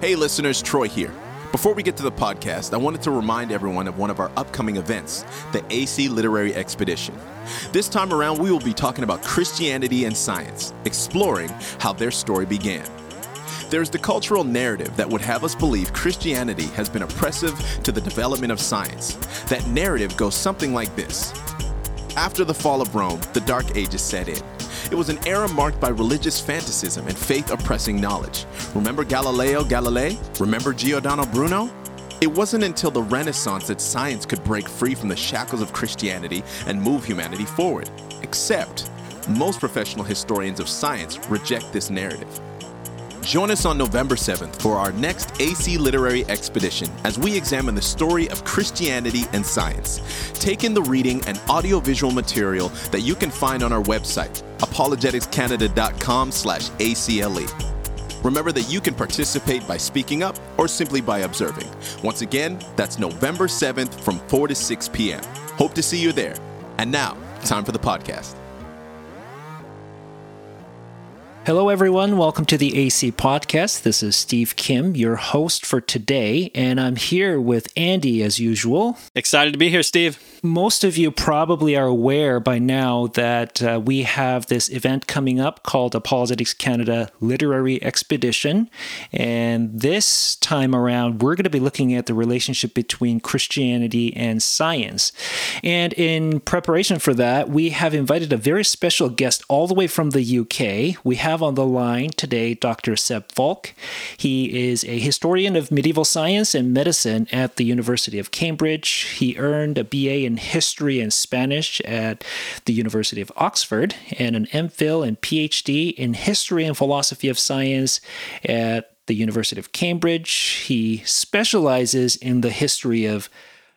Hey, listeners, Troy here. Before we get to the podcast, I wanted to remind everyone of one of our upcoming events, the AC Literary Expedition. This time around, we will be talking about Christianity and science, exploring how their story began. There's the cultural narrative that would have us believe Christianity has been oppressive to the development of science. That narrative goes something like this After the fall of Rome, the Dark Ages set in. It was an era marked by religious fanaticism and faith oppressing knowledge. Remember Galileo Galilei? Remember Giordano Bruno? It wasn't until the Renaissance that science could break free from the shackles of Christianity and move humanity forward. Except, most professional historians of science reject this narrative. Join us on November 7th for our next AC Literary Expedition as we examine the story of Christianity and science. Take in the reading and audiovisual material that you can find on our website, apologeticscanada.com slash ACLE. Remember that you can participate by speaking up or simply by observing. Once again, that's November 7th from 4 to 6 p.m. Hope to see you there. And now, time for the podcast. Hello, everyone. Welcome to the AC Podcast. This is Steve Kim, your host for today, and I'm here with Andy as usual. Excited to be here, Steve. Most of you probably are aware by now that uh, we have this event coming up called Apologetics Canada Literary Expedition. And this time around, we're going to be looking at the relationship between Christianity and science. And in preparation for that, we have invited a very special guest all the way from the UK. We have on the line today Dr. Seb Falk. He is a historian of medieval science and medicine at the University of Cambridge. He earned a BA in history and Spanish at the University of Oxford and an MPhil and PhD in history and philosophy of science at the University of Cambridge. He specializes in the history of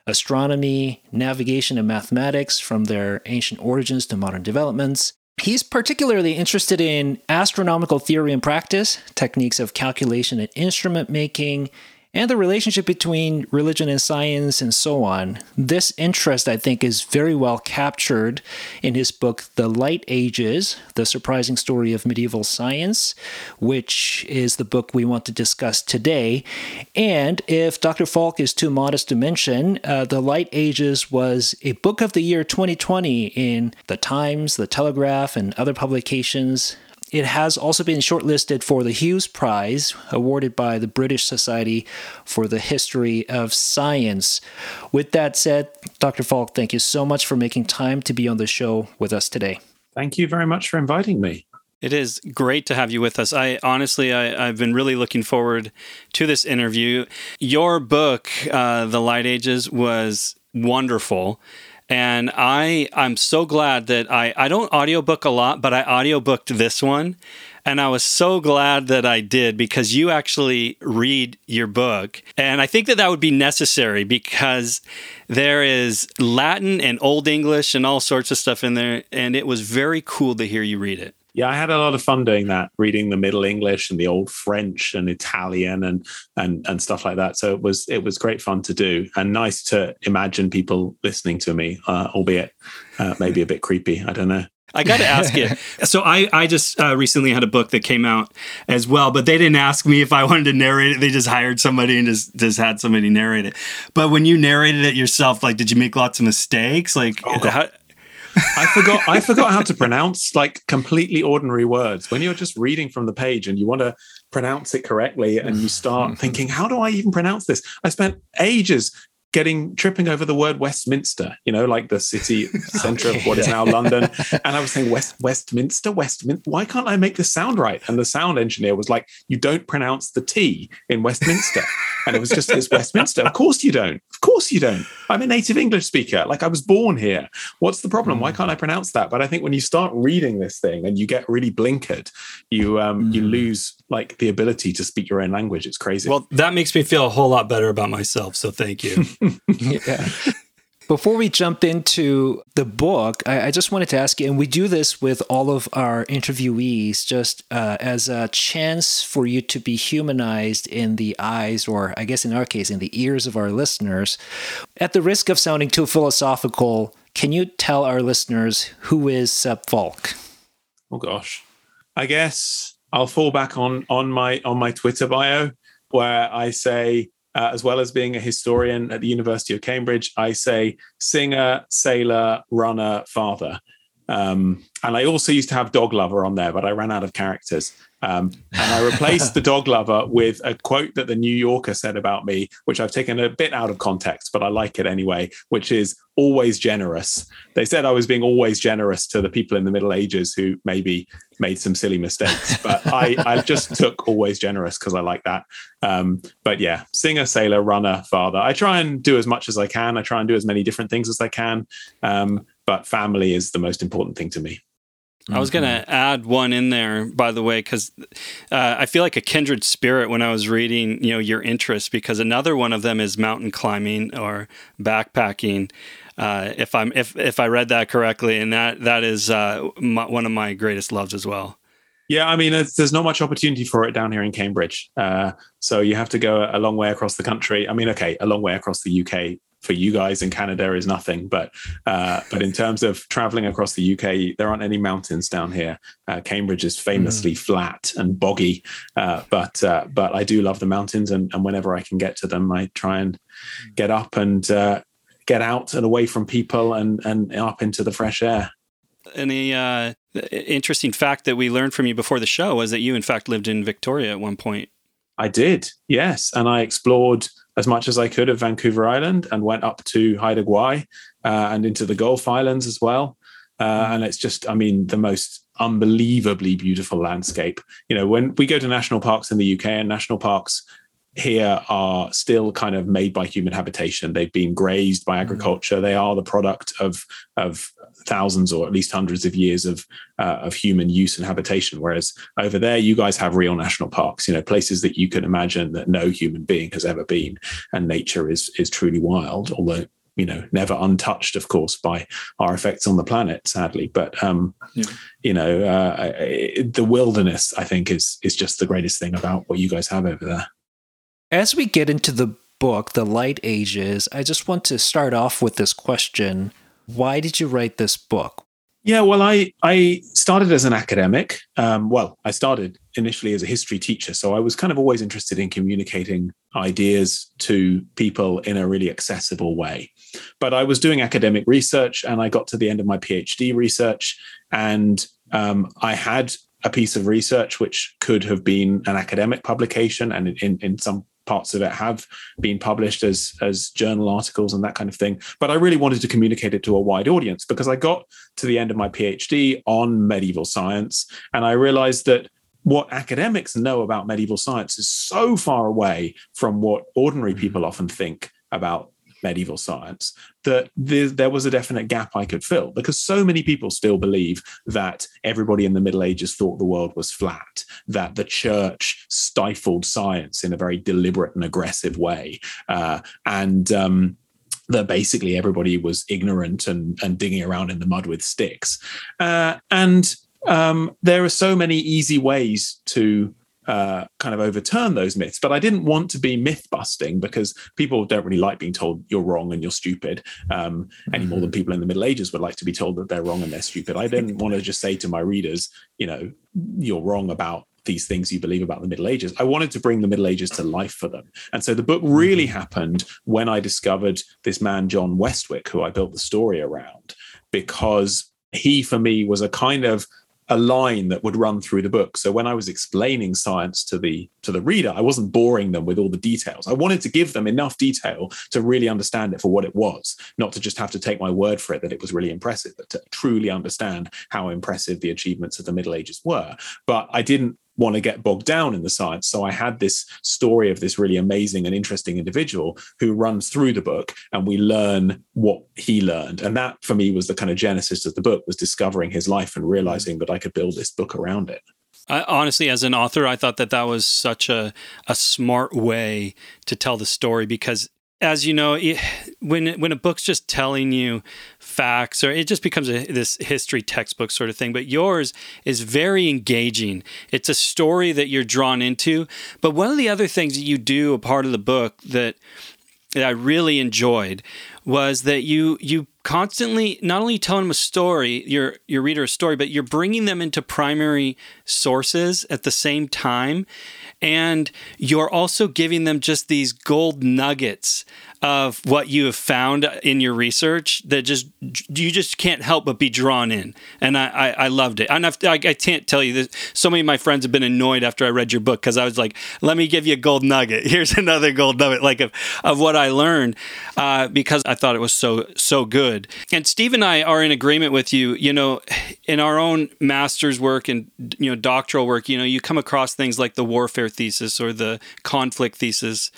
astronomy, navigation, and mathematics from their ancient origins to modern developments. He's particularly interested in astronomical theory and practice, techniques of calculation and instrument making, and the relationship between religion and science and so on. This interest, I think, is very well captured in his book, The Light Ages The Surprising Story of Medieval Science, which is the book we want to discuss today. And if Dr. Falk is too modest to mention, uh, The Light Ages was a book of the year 2020 in The Times, The Telegraph, and other publications. It has also been shortlisted for the Hughes Prize, awarded by the British Society for the History of Science. With that said, Dr. Falk, thank you so much for making time to be on the show with us today. Thank you very much for inviting me. It is great to have you with us. I honestly, I, have been really looking forward to this interview. Your book, uh, The Light Ages, was wonderful and I I'm so glad that I I don't audiobook a lot, but I audiobooked this one. And I was so glad that I did because you actually read your book. And I think that that would be necessary because there is Latin and Old English and all sorts of stuff in there. And it was very cool to hear you read it. Yeah, I had a lot of fun doing that, reading the Middle English and the Old French and Italian and and and stuff like that. So it was it was great fun to do and nice to imagine people listening to me, uh, albeit uh, maybe a bit creepy. I don't know. I got to ask you. So I I just uh, recently had a book that came out as well, but they didn't ask me if I wanted to narrate it. They just hired somebody and just just had somebody narrate it. But when you narrated it yourself, like, did you make lots of mistakes? Like, oh, how, I forgot I forgot how to pronounce like completely ordinary words. When you're just reading from the page and you want to pronounce it correctly and you start mm-hmm. thinking, how do I even pronounce this? I spent ages getting tripping over the word Westminster, you know, like the city center of what is now London. And I was saying West Westminster, Westminster. Why can't I make this sound right? And the sound engineer was like, "You don't pronounce the T in Westminster." and it was just this Westminster. Of course you don't. Of course you don't. I'm a native English speaker. Like I was born here. What's the problem? Mm. Why can't I pronounce that? But I think when you start reading this thing and you get really blinkered, you um mm. you lose like the ability to speak your own language. It's crazy. Well, that makes me feel a whole lot better about myself. So thank you. yeah. Before we jump into the book, I, I, just wanted to ask you, and we do this with all of our interviewees just uh, as a chance for you to be humanized in the eyes, or I guess in our case, in the ears of our listeners. At the risk of sounding too philosophical, can you tell our listeners who is Seb Falk? Oh gosh, I guess I'll fall back on on my on my Twitter bio where I say, uh, as well as being a historian at the University of Cambridge, I say singer, sailor, runner, father. Um, and I also used to have dog lover on there, but I ran out of characters. Um, and I replaced the dog lover with a quote that the New Yorker said about me, which I've taken a bit out of context, but I like it anyway, which is always generous. They said I was being always generous to the people in the Middle Ages who maybe made some silly mistakes, but I, I just took always generous because I like that. Um, but yeah, singer, sailor, runner, father. I try and do as much as I can. I try and do as many different things as I can. Um, but family is the most important thing to me. I was going to mm-hmm. add one in there, by the way, because uh, I feel like a kindred spirit when I was reading, you know, your interest. Because another one of them is mountain climbing or backpacking. Uh, if I'm if if I read that correctly, and that that is uh, my, one of my greatest loves as well. Yeah, I mean, there's not much opportunity for it down here in Cambridge, uh, so you have to go a long way across the country. I mean, okay, a long way across the UK for you guys in Canada is nothing. But uh, but in terms of traveling across the UK, there aren't any mountains down here. Uh, Cambridge is famously mm. flat and boggy, uh, but uh, but I do love the mountains, and, and whenever I can get to them, I try and get up and uh, get out and away from people and and up into the fresh air. Any uh, interesting fact that we learned from you before the show was that you, in fact, lived in Victoria at one point. I did, yes, and I explored as much as I could of Vancouver Island and went up to Haida Gwaii uh, and into the Gulf Islands as well. Uh, mm. and it's just, I mean, the most unbelievably beautiful landscape. You know, when we go to national parks in the UK and national parks here are still kind of made by human habitation. They've been grazed by mm. agriculture. They are the product of of thousands or at least hundreds of years of uh, of human use and habitation. Whereas over there, you guys have real national parks. You know, places that you can imagine that no human being has ever been, and nature is is truly wild. Although you know never untouched of course by our effects on the planet sadly but um yeah. you know uh, the wilderness i think is is just the greatest thing about what you guys have over there as we get into the book, The Light Ages, I just want to start off with this question Why did you write this book? Yeah, well, I, I started as an academic. Um, well, I started initially as a history teacher. So I was kind of always interested in communicating ideas to people in a really accessible way. But I was doing academic research and I got to the end of my PhD research and um, I had a piece of research which could have been an academic publication and in, in some parts of it have been published as as journal articles and that kind of thing but i really wanted to communicate it to a wide audience because i got to the end of my phd on medieval science and i realized that what academics know about medieval science is so far away from what ordinary mm-hmm. people often think about medieval science that there, there, was a definite gap I could fill because so many people still believe that everybody in the Middle Ages thought the world was flat, that the church stifled science in a very deliberate and aggressive way. Uh, and um, that basically everybody was ignorant and, and digging around in the mud with sticks. Uh, and um, there are so many easy ways to uh, kind of overturn those myths. But I didn't want to be myth busting because people don't really like being told you're wrong and you're stupid um, any more than mm-hmm. people in the Middle Ages would like to be told that they're wrong and they're stupid. I didn't want to just say to my readers, you know, you're wrong about these things you believe about the Middle Ages. I wanted to bring the Middle Ages to life for them. And so the book really mm-hmm. happened when I discovered this man, John Westwyk, who I built the story around, because he, for me, was a kind of a line that would run through the book. So when I was explaining science to the to the reader, I wasn't boring them with all the details. I wanted to give them enough detail to really understand it for what it was, not to just have to take my word for it that it was really impressive, but to truly understand how impressive the achievements of the Middle Ages were. But I didn't want to get bogged down in the science. So I had this story of this really amazing and interesting individual who runs through the book and we learn what he learned. And that for me was the kind of genesis of the book was discovering his life and realizing that I could build this book around it. I, honestly, as an author, I thought that that was such a, a smart way to tell the story because as you know, when when a book's just telling you facts, or it just becomes a, this history textbook sort of thing. But yours is very engaging. It's a story that you're drawn into. But one of the other things that you do, a part of the book that that I really enjoyed, was that you you constantly not only telling them a story, your your reader a story, but you're bringing them into primary sources at the same time and you're also giving them just these gold nuggets of what you have found in your research that just you just can't help but be drawn in. And i i, I loved it. And I've, i i can't tell you this. so many of my friends have been annoyed after i read your book because i was like let me give you a gold nugget. Here's another gold nugget like of, of what i learned uh, because i thought it was so so good. And steve and i are in agreement with you you know in our own master's work and you know doctoral work you know you come across things like the warfare thesis or the conflict thesis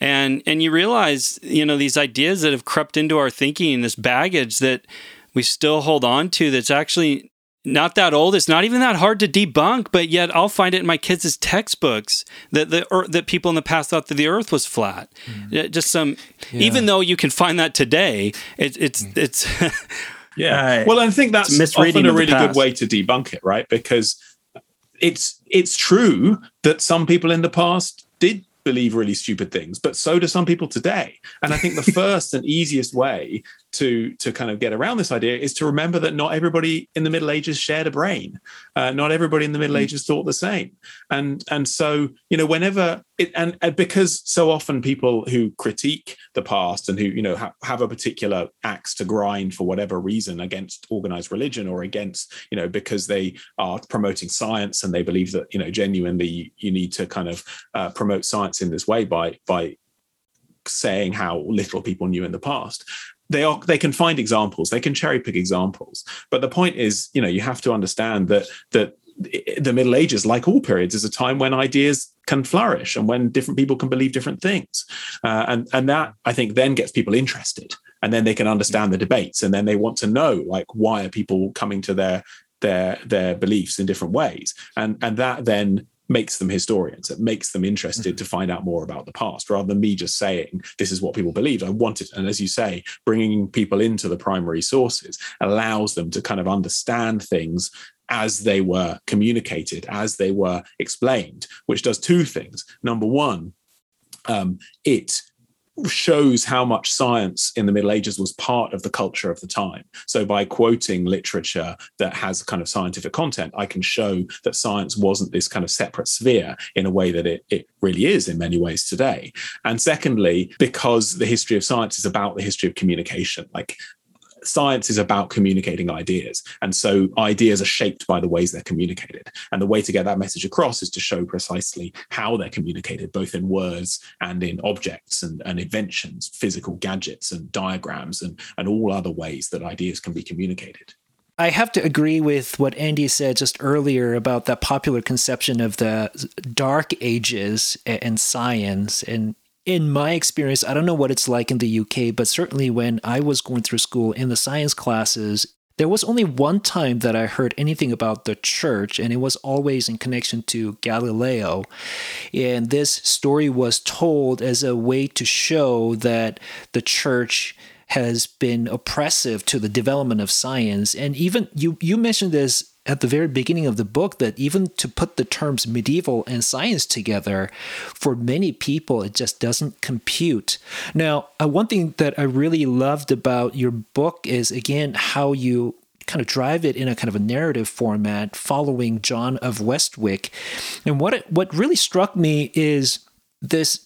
and and you realize you know these ideas that have crept into our thinking this baggage that we still hold on to that's actually not that old it's not even that hard to debunk but yet i'll find it in my kids' textbooks that the or, that people in the past thought that the earth was flat mm. just some yeah. even though you can find that today it, it's mm. it's yeah well i think that's often a really good way to debunk it right because it's it's true that some people in the past did believe really stupid things, but so do some people today. And I think the first and easiest way to to kind of get around this idea is to remember that not everybody in the Middle Ages shared a brain. Uh, not everybody in the Middle mm. Ages thought the same. And and so you know whenever it and, and because so often people who critique the past and who you know ha- have a particular axe to grind for whatever reason against organized religion or against you know because they are promoting science and they believe that you know genuinely you need to kind of uh, promote science in this way by by saying how little people knew in the past they are they can find examples they can cherry pick examples. But the point is you know you have to understand that that the middle ages like all periods is a time when ideas can flourish and when different people can believe different things. Uh, and and that i think then gets people interested. And then they can understand the debates. And then they want to know like why are people coming to their their their beliefs in different ways? And and that then makes them historians. It makes them interested mm-hmm. to find out more about the past rather than me just saying, this is what people believed. I wanted, and as you say, bringing people into the primary sources allows them to kind of understand things as they were communicated, as they were explained, which does two things. Number one, um, it shows how much science in the Middle Ages was part of the culture of the time. So, by quoting literature that has kind of scientific content, I can show that science wasn't this kind of separate sphere in a way that it, it really is in many ways today. And secondly, because the history of science is about the history of communication, like science is about communicating ideas. And so ideas are shaped by the ways they're communicated. And the way to get that message across is to show precisely how they're communicated, both in words and in objects and, and inventions, physical gadgets and diagrams and, and all other ways that ideas can be communicated. I have to agree with what Andy said just earlier about that popular conception of the dark ages and science. And in my experience, I don't know what it's like in the UK, but certainly when I was going through school in the science classes, there was only one time that I heard anything about the church, and it was always in connection to Galileo. And this story was told as a way to show that the church has been oppressive to the development of science. And even you, you mentioned this at the very beginning of the book that even to put the terms medieval and science together, for many people, it just doesn't compute. Now, uh, one thing that I really loved about your book is, again, how you kind of drive it in a kind of a narrative format following John of Westwyk. And what it, what really struck me is this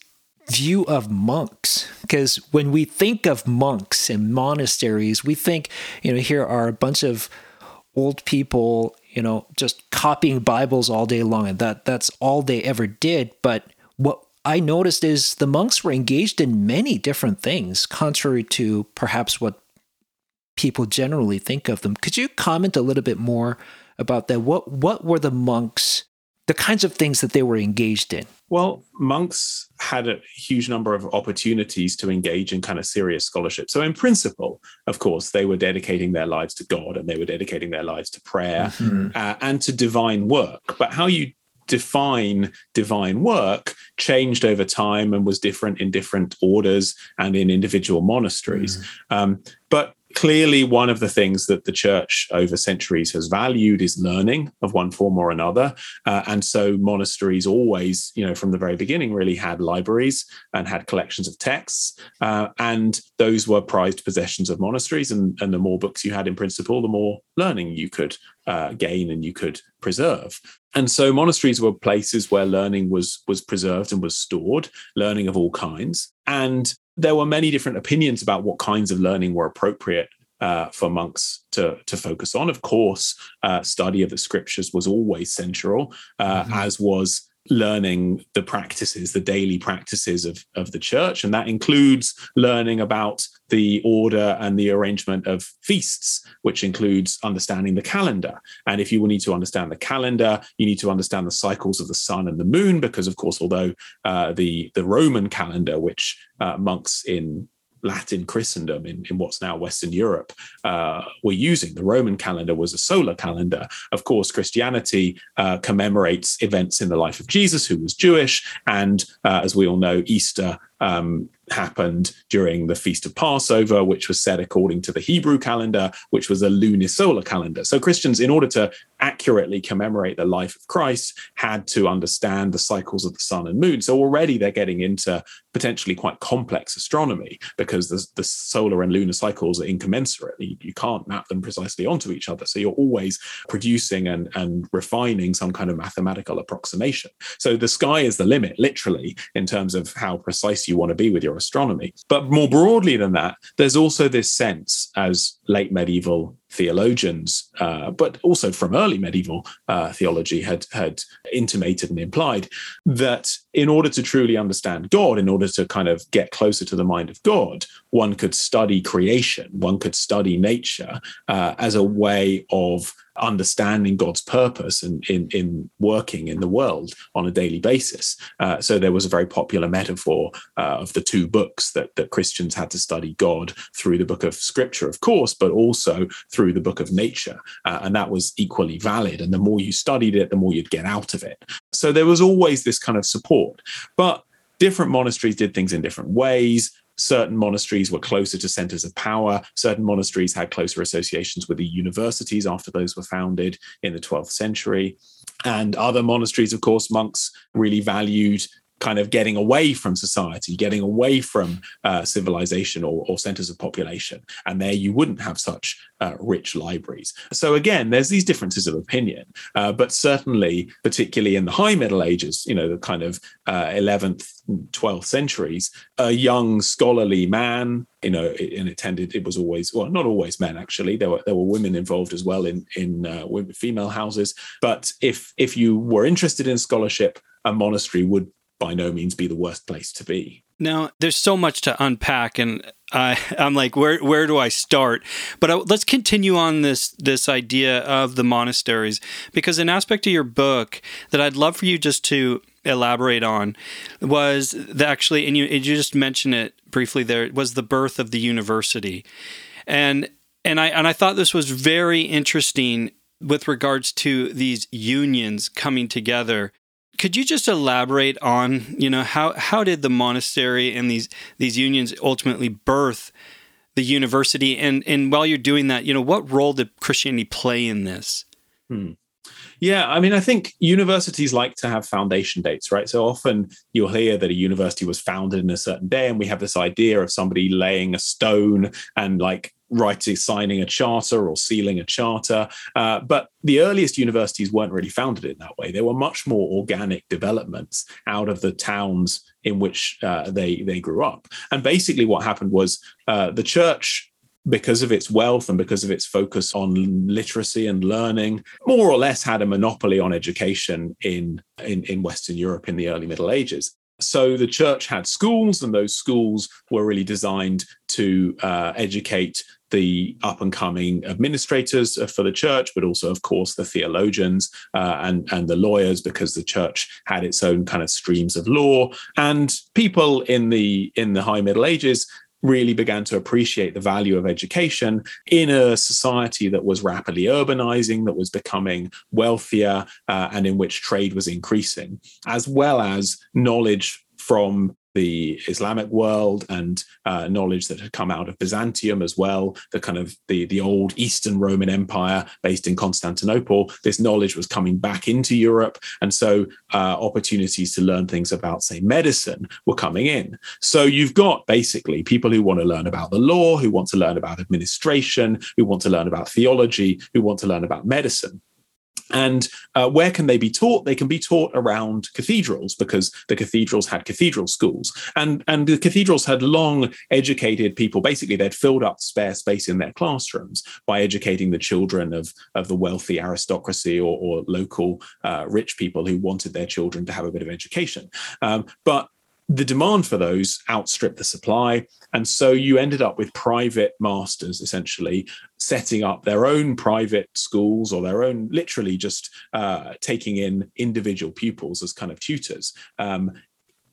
view of monks because when we think of monks and monasteries we think you know here are a bunch of old people, you know, just copying Bibles all day long, and that that's all they ever did. But what I noticed is the monks were engaged in many different things, contrary to perhaps what people generally think of them. Could you comment a little bit more about that? What what were the monks, the kinds of things that they were engaged in? Well, monks had a huge number of opportunities to engage in kind of serious scholarship. So, in principle, of course, they were dedicating their lives to God and they were dedicating their lives to prayer mm-hmm. uh, and to divine work. But how you define divine work changed over time and was different in different orders and in individual monasteries. Mm. Um, but clearly one of the things that the church over centuries has valued is learning of one form or another. Uh, and so monasteries always you know from the very beginning really had libraries and had collections of texts. Uh, and those were prized possessions of monasteries. And, and the more books you had in principle the more learning you could uh, gain and you could preserve. And so monasteries were places where learning was was preserved and was stored, learning of all kinds. And there were many different opinions about what kinds of learning were appropriate uh, for monks to, to focus on. Of course, uh, study of the scriptures was always central, uh, mm-hmm. as was learning the practices, the daily practices of, of the church. And that includes learning about the order and the arrangement of feasts, which includes understanding the calendar. And if you will need to understand the calendar, you need to understand the cycles of the sun and the moon, because of course, although uh, the, the Roman calendar, which uh, monks in Latin Christendom in, in what's now Western Europe uh, were using. The Roman calendar was a solar calendar. Of course, Christianity uh, commemorates events in the life of Jesus, who was Jewish, and uh, as we all know, Easter um, happened during the Feast of Passover, which was set according to the Hebrew calendar, which was a lunisolar calendar. So Christians, in order to accurately commemorate the life of Christ, had to understand the cycles of the sun and moon. So already they're getting into potentially quite complex astronomy because the, the solar and lunar cycles are incommensurate. You, you can't map them precisely onto each other. So you're always producing and, and refining some kind of mathematical approximation. So the sky is the limit, literally, in terms of how precise you want to be with your astronomy. But more broadly than that, there's also this sense as late medieval theologians, uh, but also from early medieval uh, theology had had intimated and implied that in order to truly understand God, in order to kind of get closer to the mind of God, one could study creation, one could study nature uh, as a way of understanding God's purpose and in, in working in the world on a daily basis. Uh, so there was a very popular metaphor uh, of the two books that, that Christians had to study God through the book of Scripture, of course, but also through the book of nature. Uh, and that was equally valid. And the more you studied it, the more you'd get out of it. So there was always this kind of support. But different monasteries did things in different ways certain monasteries were closer to centers of power. Certain monasteries had closer associations with the universities after those were founded in the 12th century. And other monasteries, of course, monks really valued kind of getting away from society, getting away from uh, civilization or, or, centers of population. And there you wouldn't have such uh, rich libraries. So again, there's these differences of opinion, uh, but certainly, particularly in the High Middle Ages, you know, the kind of 11th, uh, 12th centuries, a young scholarly man, you know, and it tended, it was always, well, not always men actually. There were there were women involved as well in in uh, female houses. But if if you were interested in scholarship, a monastery would by no means be the worst place to be. Now, there's so much to unpack, and I, I'm like, where where do I start? But I, let's continue on this this idea of the monasteries because an aspect of your book that I'd love for you just to elaborate on was the, actually, and you, and you just mentioned it briefly there, was the birth of the university, and and I and I thought this was very interesting with regards to these unions coming together could you just elaborate on you know how how did the monastery and these these unions ultimately birth the university and and while you're doing that you know what role did christianity play in this hmm. Yeah, I mean, I think universities like to have foundation dates, right? So often you'll hear that a university was founded in a certain day, and we have this idea of somebody laying a stone and like writing, signing a charter or sealing a charter. Uh, but the earliest universities weren't really founded in that way. They were much more organic developments out of the towns in which uh, they they grew up. And basically, what happened was uh, the church. Because of its wealth and because of its focus on literacy and learning, more or less had a monopoly on education in, in, in Western Europe in the early Middle Ages. So the church had schools, and those schools were really designed to uh, educate the up and coming administrators for the church, but also, of course, the theologians uh, and, and the lawyers, because the church had its own kind of streams of law. And people in the in the High Middle Ages really began to appreciate the value of education in a society that was rapidly urbanizing, that was becoming wealthier, uh, and in which trade was increasing, as well as knowledge from the Islamic world and uh, knowledge that had come out of Byzantium as well, the kind of the, the old Eastern Roman Empire based in Constantinople. This knowledge was coming back into Europe. And so uh, opportunities to learn things about, say, medicine were coming in. So you've got basically people who want to learn about the law, who want to learn about administration, who want to learn about theology, who want to learn about medicine. And uh, where can they be taught? They can be taught around cathedrals because the cathedrals had cathedral schools, and and the cathedrals had long educated people. Basically, they'd filled up spare space in their classrooms by educating the children of of the wealthy aristocracy or, or local uh, rich people who wanted their children to have a bit of education. Um, but the demand for those outstripped the supply. And so you ended up with private masters essentially setting up their own private schools or their own, literally just uh, taking in individual pupils as kind of tutors. Um,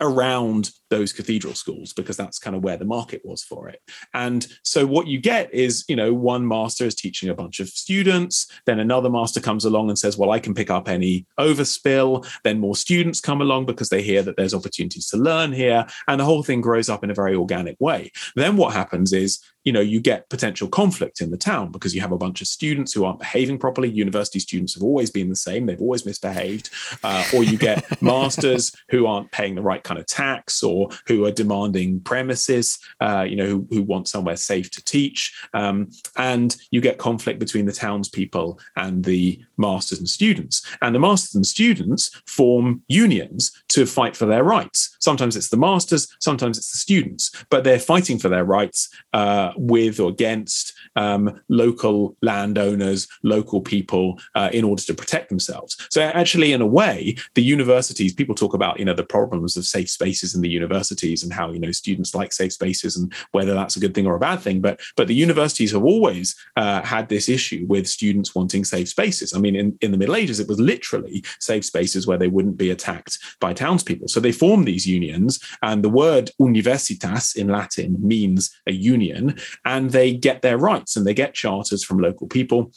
around those cathedral schools because that's kind of where the market was for it. And so what you get is, you know, one master is teaching a bunch of students, then another master comes along and says, well, I can pick up any overspill. Then more students come along because they hear that there's opportunities to learn here. And the whole thing grows up in a very organic way. Then what happens is you know you get potential conflict in the town because you have a bunch of students who aren't behaving properly. University students have always been the same. They've always misbehaved. Uh, or you get masters who aren't paying the right kind of tax or who are demanding premises uh, you know who, who, want somewhere safe to teach. Um, and you get conflict between the townspeople and the masters and students. And the masters and students form unions to fight for their rights. Sometimes it's the masters sometimes it's the students but they're fighting for their rights uh, with or against um, local landowners, local people, uh, in order to protect themselves. So actually, in a way, the universities people talk about you know the problems of safe spaces in the universities and how you know students like safe spaces and whether that's a good thing or a bad thing. But but the universities have always uh, had this issue with students wanting safe spaces. I mean, in, in the Middle Ages, it was literally safe spaces where they wouldn't be attacked by townspeople. So they formed these unions, and the word universitas in Latin means a union and they get their rights and they get charters from local people.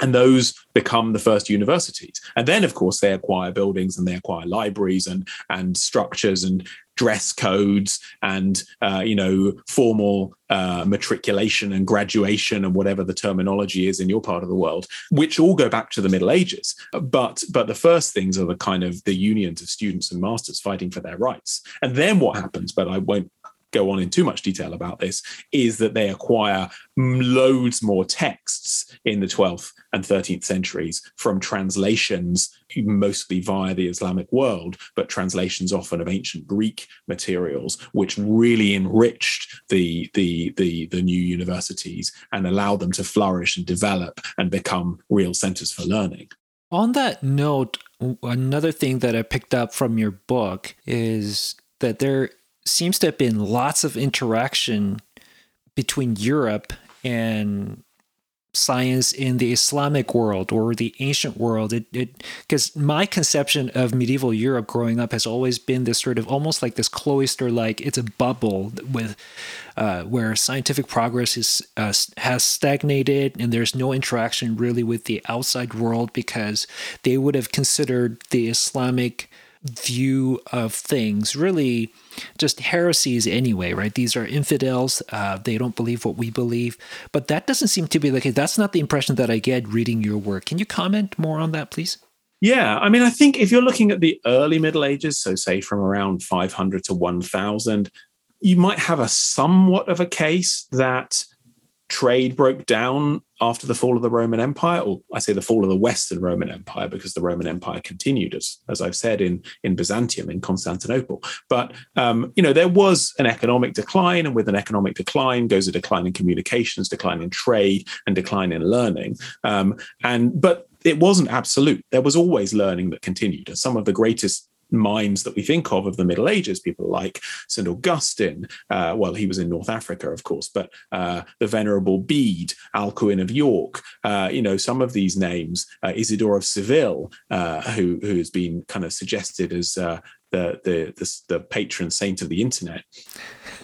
And those become the first universities. And then of course they acquire buildings and they acquire libraries and and structures and dress codes and uh, you know formal uh, matriculation and graduation and whatever the terminology is in your part of the world which all go back to the middle ages. But but the first things are the kind of the unions of students and masters fighting for their rights. And then what happens but i won't go on in too much detail about this, is that they acquire loads more texts in the 12th and 13th centuries from translations, mostly via the Islamic world, but translations often of ancient Greek materials, which really enriched the, the, the, the new universities and allowed them to flourish and develop and become real centers for learning. On that note, another thing that I picked up from your book is that there seems to have been lots of interaction between Europe and science in the Islamic world or the ancient world. It because my conception of medieval Europe growing up has always been this sort of almost like this cloister, like it's a bubble with uh, where scientific progress is uh, has stagnated and there's no interaction really with the outside world because they would have considered the Islamic view of things. Really just heresies anyway right? These are infidels. Uh, they don't believe what we believe. But that doesn't seem to be the case. That's not the impression that i get reading your work. Can you comment more on that please? Yeah, I mean, I think if you're looking at the early Middle Ages, so say from around 500 to 1000, you might have a somewhat of a case that trade broke down after the fall of the Roman Empire, or I say the fall of the Western Roman Empire, because the Roman Empire continued, as, as I've said, in, in Byzantium, in Constantinople. But, um, you know, there was an economic decline, and with an economic decline goes a decline in communications, decline in trade, and decline in learning. Um, and But it wasn't absolute. There was always learning that continued. Some of the greatest minds that we think of of the Middle Ages, people like St. Augustine. Uh, well, he was in North Africa, of course, but uh, the Venerable Bede, Alcuin of York, uh, you know, some of these names, uh, Isidore of Seville, uh, who, who has been kind of suggested as uh, the, the, the, the patron saint of the internet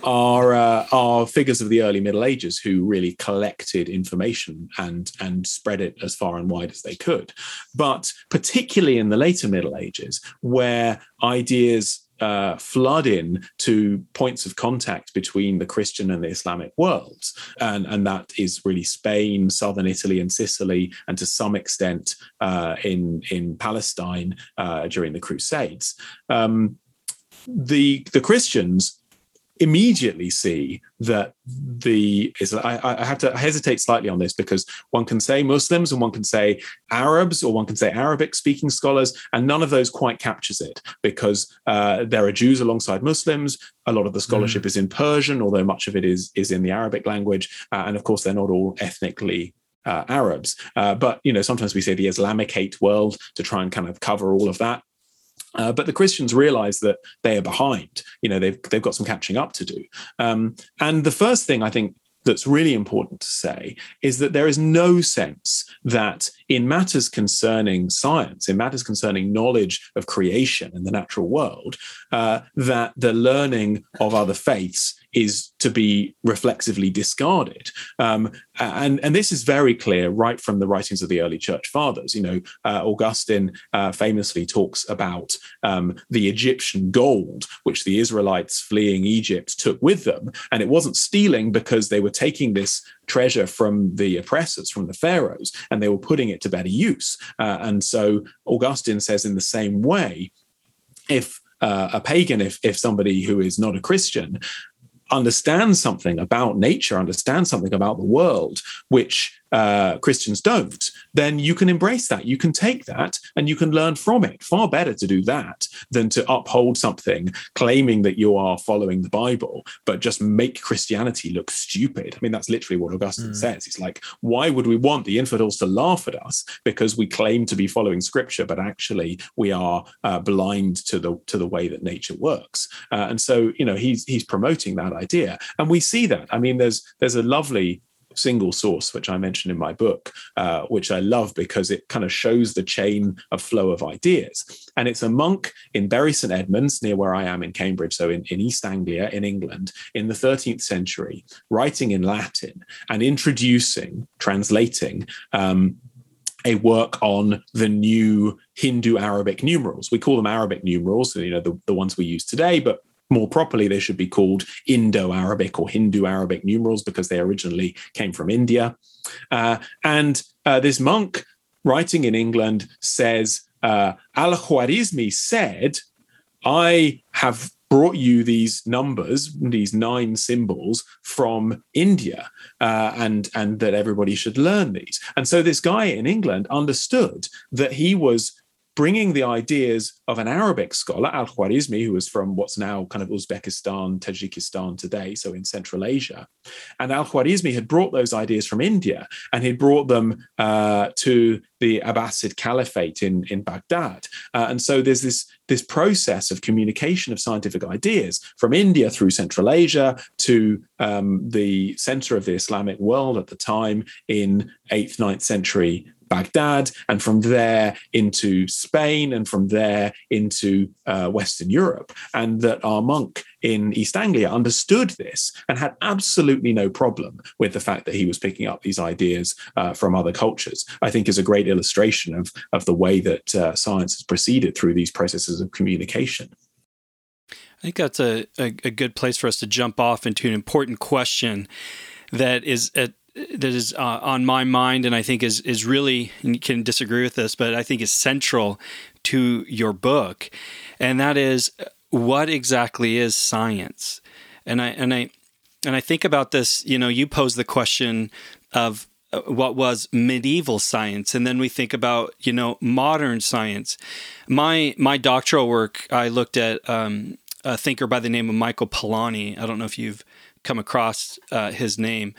are uh, are figures of the early Middle Ages who really collected information and and spread it as far and wide as they could. But particularly in the later Middle Ages, where ideas uh, flood in to points of contact between the Christian and the Islamic worlds. And, and that is really Spain, southern Italy, and Sicily, and to some extent uh, in, in Palestine uh, during the Crusades. Um, the, the Christians immediately see that the is I, I, have to hesitate slightly on this because one can say Muslims and one can say Arabs or one can say Arabic speaking scholars, and none of those quite captures it because uh, there are Jews alongside Muslims. A lot of the scholarship mm. is in Persian, although much of it is is in the Arabic language, uh, and of course they're not all ethnically uh, Arabs. Uh, but you know, sometimes we say the Islamicate world to try and kind of cover all of that. Uh, but the Christians realize that they are behind. You know, they've they've got some catching up to do. Um, and the first thing I think that's really important to say is that there is no sense that in matters concerning science, in matters concerning knowledge of creation and the natural world, uh, that the learning of other faiths is to be reflexively discarded. Um, and, and this is very clear right from the writings of the early church fathers. You know, uh, Augustine uh, famously talks about um, the Egyptian gold, which the Israelites fleeing Egypt took with them. And it wasn't stealing because they were taking this treasure from the oppressors, from the pharaohs, and they were putting it to better use. Uh, and so Augustine says, in the same way, if uh, a pagan, if if somebody who is not a Christian understands something about nature, understand something about the world, which uh, Christians don't, then you can embrace that. You can take that and you can learn from it. Far better to do that than to uphold something claiming that you are following the Bible, but just make Christianity look stupid. I mean, that's literally what Augustine mm. says. It's like, why would we want the infidels to laugh at us because we claim to be following Scripture, but actually we are uh, blind to the to the way that nature works? Uh, and so, you know, he's he's promoting that idea, and we see that. I mean, there's there's a lovely single source, which I mentioned in my book, uh, which I love because it kind of shows the chain of flow of ideas. And it's a monk in Bury St Edmunds, near where I am in Cambridge, so in, in East Anglia in England, in the 13th century, writing in Latin and introducing, translating. Um, a work on the new Hindu Arabic numerals. We call them Arabic numerals, you know, the, the ones we use today, but more properly, they should be called Indo Arabic or Hindu Arabic numerals because they originally came from India. Uh, and uh, this monk writing in England says, uh, Al Khwarizmi said, I have brought you these numbers, these nine symbols from India, uh, and and that everybody should learn these. And so this guy in England understood that he was bringing the ideas of an Arabic scholar, Al Khwarizmi, who was from what's now kind of Uzbekistan, Tajikistan today, so in Central Asia. And Al Khwarizmi had brought those ideas from India and he'd brought them uh, to the Abbasid Caliphate in, in Baghdad. Uh, and so there's this, this process of communication of scientific ideas from India through Central Asia to um, the center of the Islamic world at the time in 8th, 9th century Baghdad, and from there into Spain, and from there into uh, Western Europe. And that our monk in East Anglia understood this and had absolutely no problem with the fact that he was picking up these ideas uh, from other cultures. I think is a great illustration of, of the way that uh, science has proceeded through these processes of communication. I think that's a, a, a, good place for us to jump off into an important question that is at that is uh, on my mind and I think is is really you can disagree with this but I think is central to your book. And that is what exactly is science? And I and I and I think about this you know you pose the question of uh, what was medieval science? And then we think about you know modern science. My my doctoral work I looked at um, a thinker by the name of Michael Polanyi. I don't know if you've come across uh, his name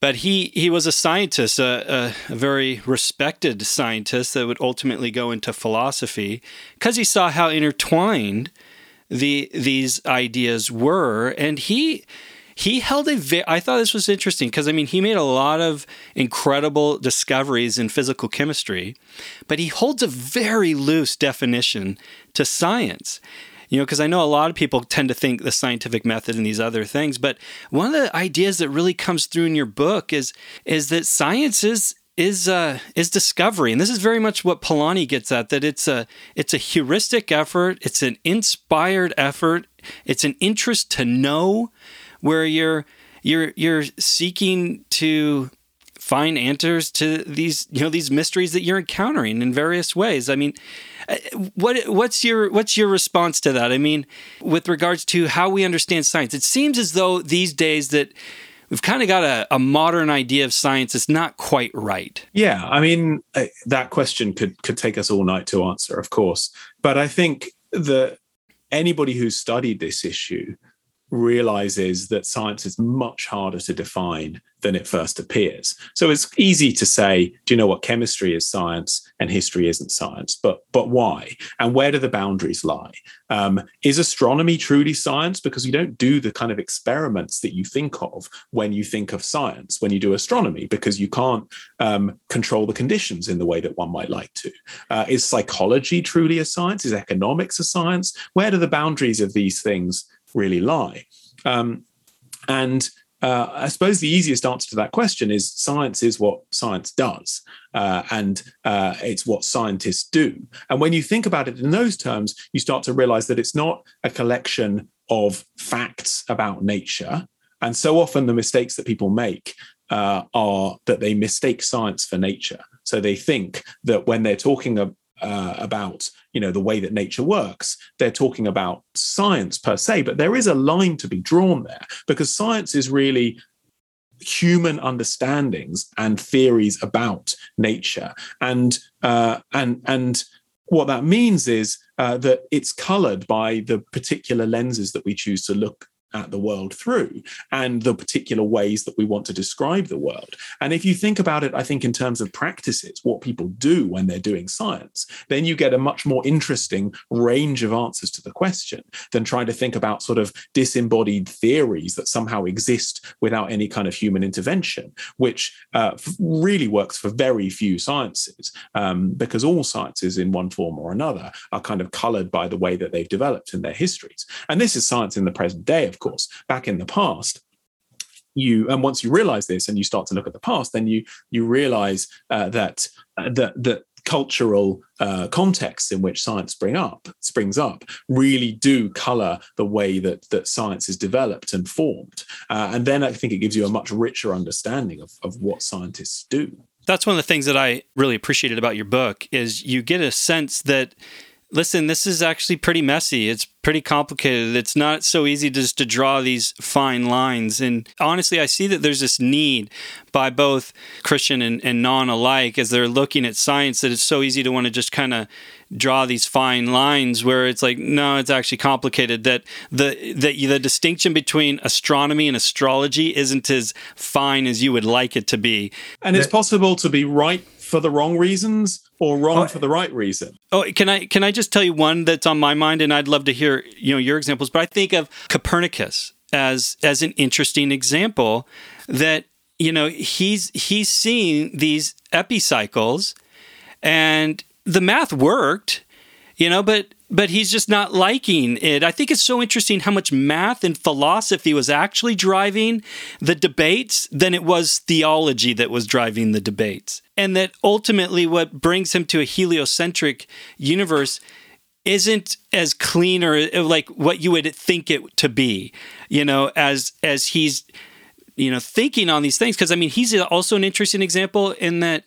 but he he was a scientist, a, a, very respected scientist that would ultimately go into philosophy because he saw how intertwined the these ideas were, and he he held a. Vi- I thought this was interesting because I mean he made a lot of incredible discoveries in physical chemistry, but he holds a very loose definition to science you know, because I know a lot of people tend to think the scientific method and these other things, but one of the ideas that really comes through in your book is is that science is is uh, is discovery, and this is very much what Polanyi gets at. That it's a it's a heuristic effort, it's an inspired effort, it's an interest to know, where you're you're you're seeking to find answers to these you know these mysteries that you're encountering in various ways. I mean, uh, what what's your what's your response to that? I mean, with regards to how we understand science, it seems as though these days that we've kind of got a, a, modern idea of science that's not quite right. Yeah, I mean uh, that question could could take us all night to answer, of course. But I think that anybody who's studied this issue realizes that science is much harder to define than it first appears. So it's easy to say, do you know what chemistry is science and history isn't science? But but why? And where do the boundaries lie? Um, is astronomy truly science? Because you don't do the kind of experiments that you think of when you think of science when you do astronomy, because you can't um, control the conditions in the way that one might like to. Uh, is psychology truly a science? Is economics a science? Where do the boundaries of these things really lie? Um, and uh, I suppose the easiest answer to that question is science is what science does, uh, and uh, it's what scientists do. And when you think about it in those terms, you start to realize that it's not a collection of facts about nature. And so often the mistakes that people make uh, are that they mistake science for nature. So they think that when they're talking uh, about you know the way that nature works. They're talking about science per se but there is a line to be drawn there because science is really human understandings and theories about nature. And uh, and and what that means is uh, that it's colored by the particular lenses that we choose to look at the world through and the particular ways that we want to describe the world. And if you think about it, I think in terms of practices, what people do when they're doing science, then you get a much more interesting range of answers to the question than trying to think about sort of disembodied theories that somehow exist without any kind of human intervention, which uh, really works for very few sciences um, because all sciences in one form or another are kind of colored by the way that they've developed in their histories. And this is science in the present day, of course. Back in the past, you and once you realize this and you start to look at the past, then you you realize uh, that uh, that that cultural uh, contexts in which science spring up springs up really do color the way that that science is developed and formed uh, and then i think it gives you a much richer understanding of, of what scientists do that's one of the things that i really appreciated about your book is you get a sense that listen, this is actually pretty messy. It's pretty complicated. It's not so easy just to draw these fine lines. And honestly, I see that there's this need by both Christian and, and non alike as they're looking at science that it's so easy to want to just kind of draw these fine lines where it's like no it's actually complicated that the, the the distinction between astronomy and astrology isn't as fine as you would like it to be and it's possible to be right for the wrong reasons or wrong oh, for the right reason. Oh, can I can I just tell you one that's on my mind, and I'd love to hear you know your examples. But I think of Copernicus as as an interesting example that you know he's he's seeing these epicycles, and the math worked, you know, but but he's just not liking it. I think it's so interesting how much math and philosophy was actually driving the debates than it was theology that was driving the debates. And that ultimately what brings him to a heliocentric universe isn't as clean or uh, like what you would think it to be, you know, as as he's you know thinking on these things because I mean he's also an interesting example in that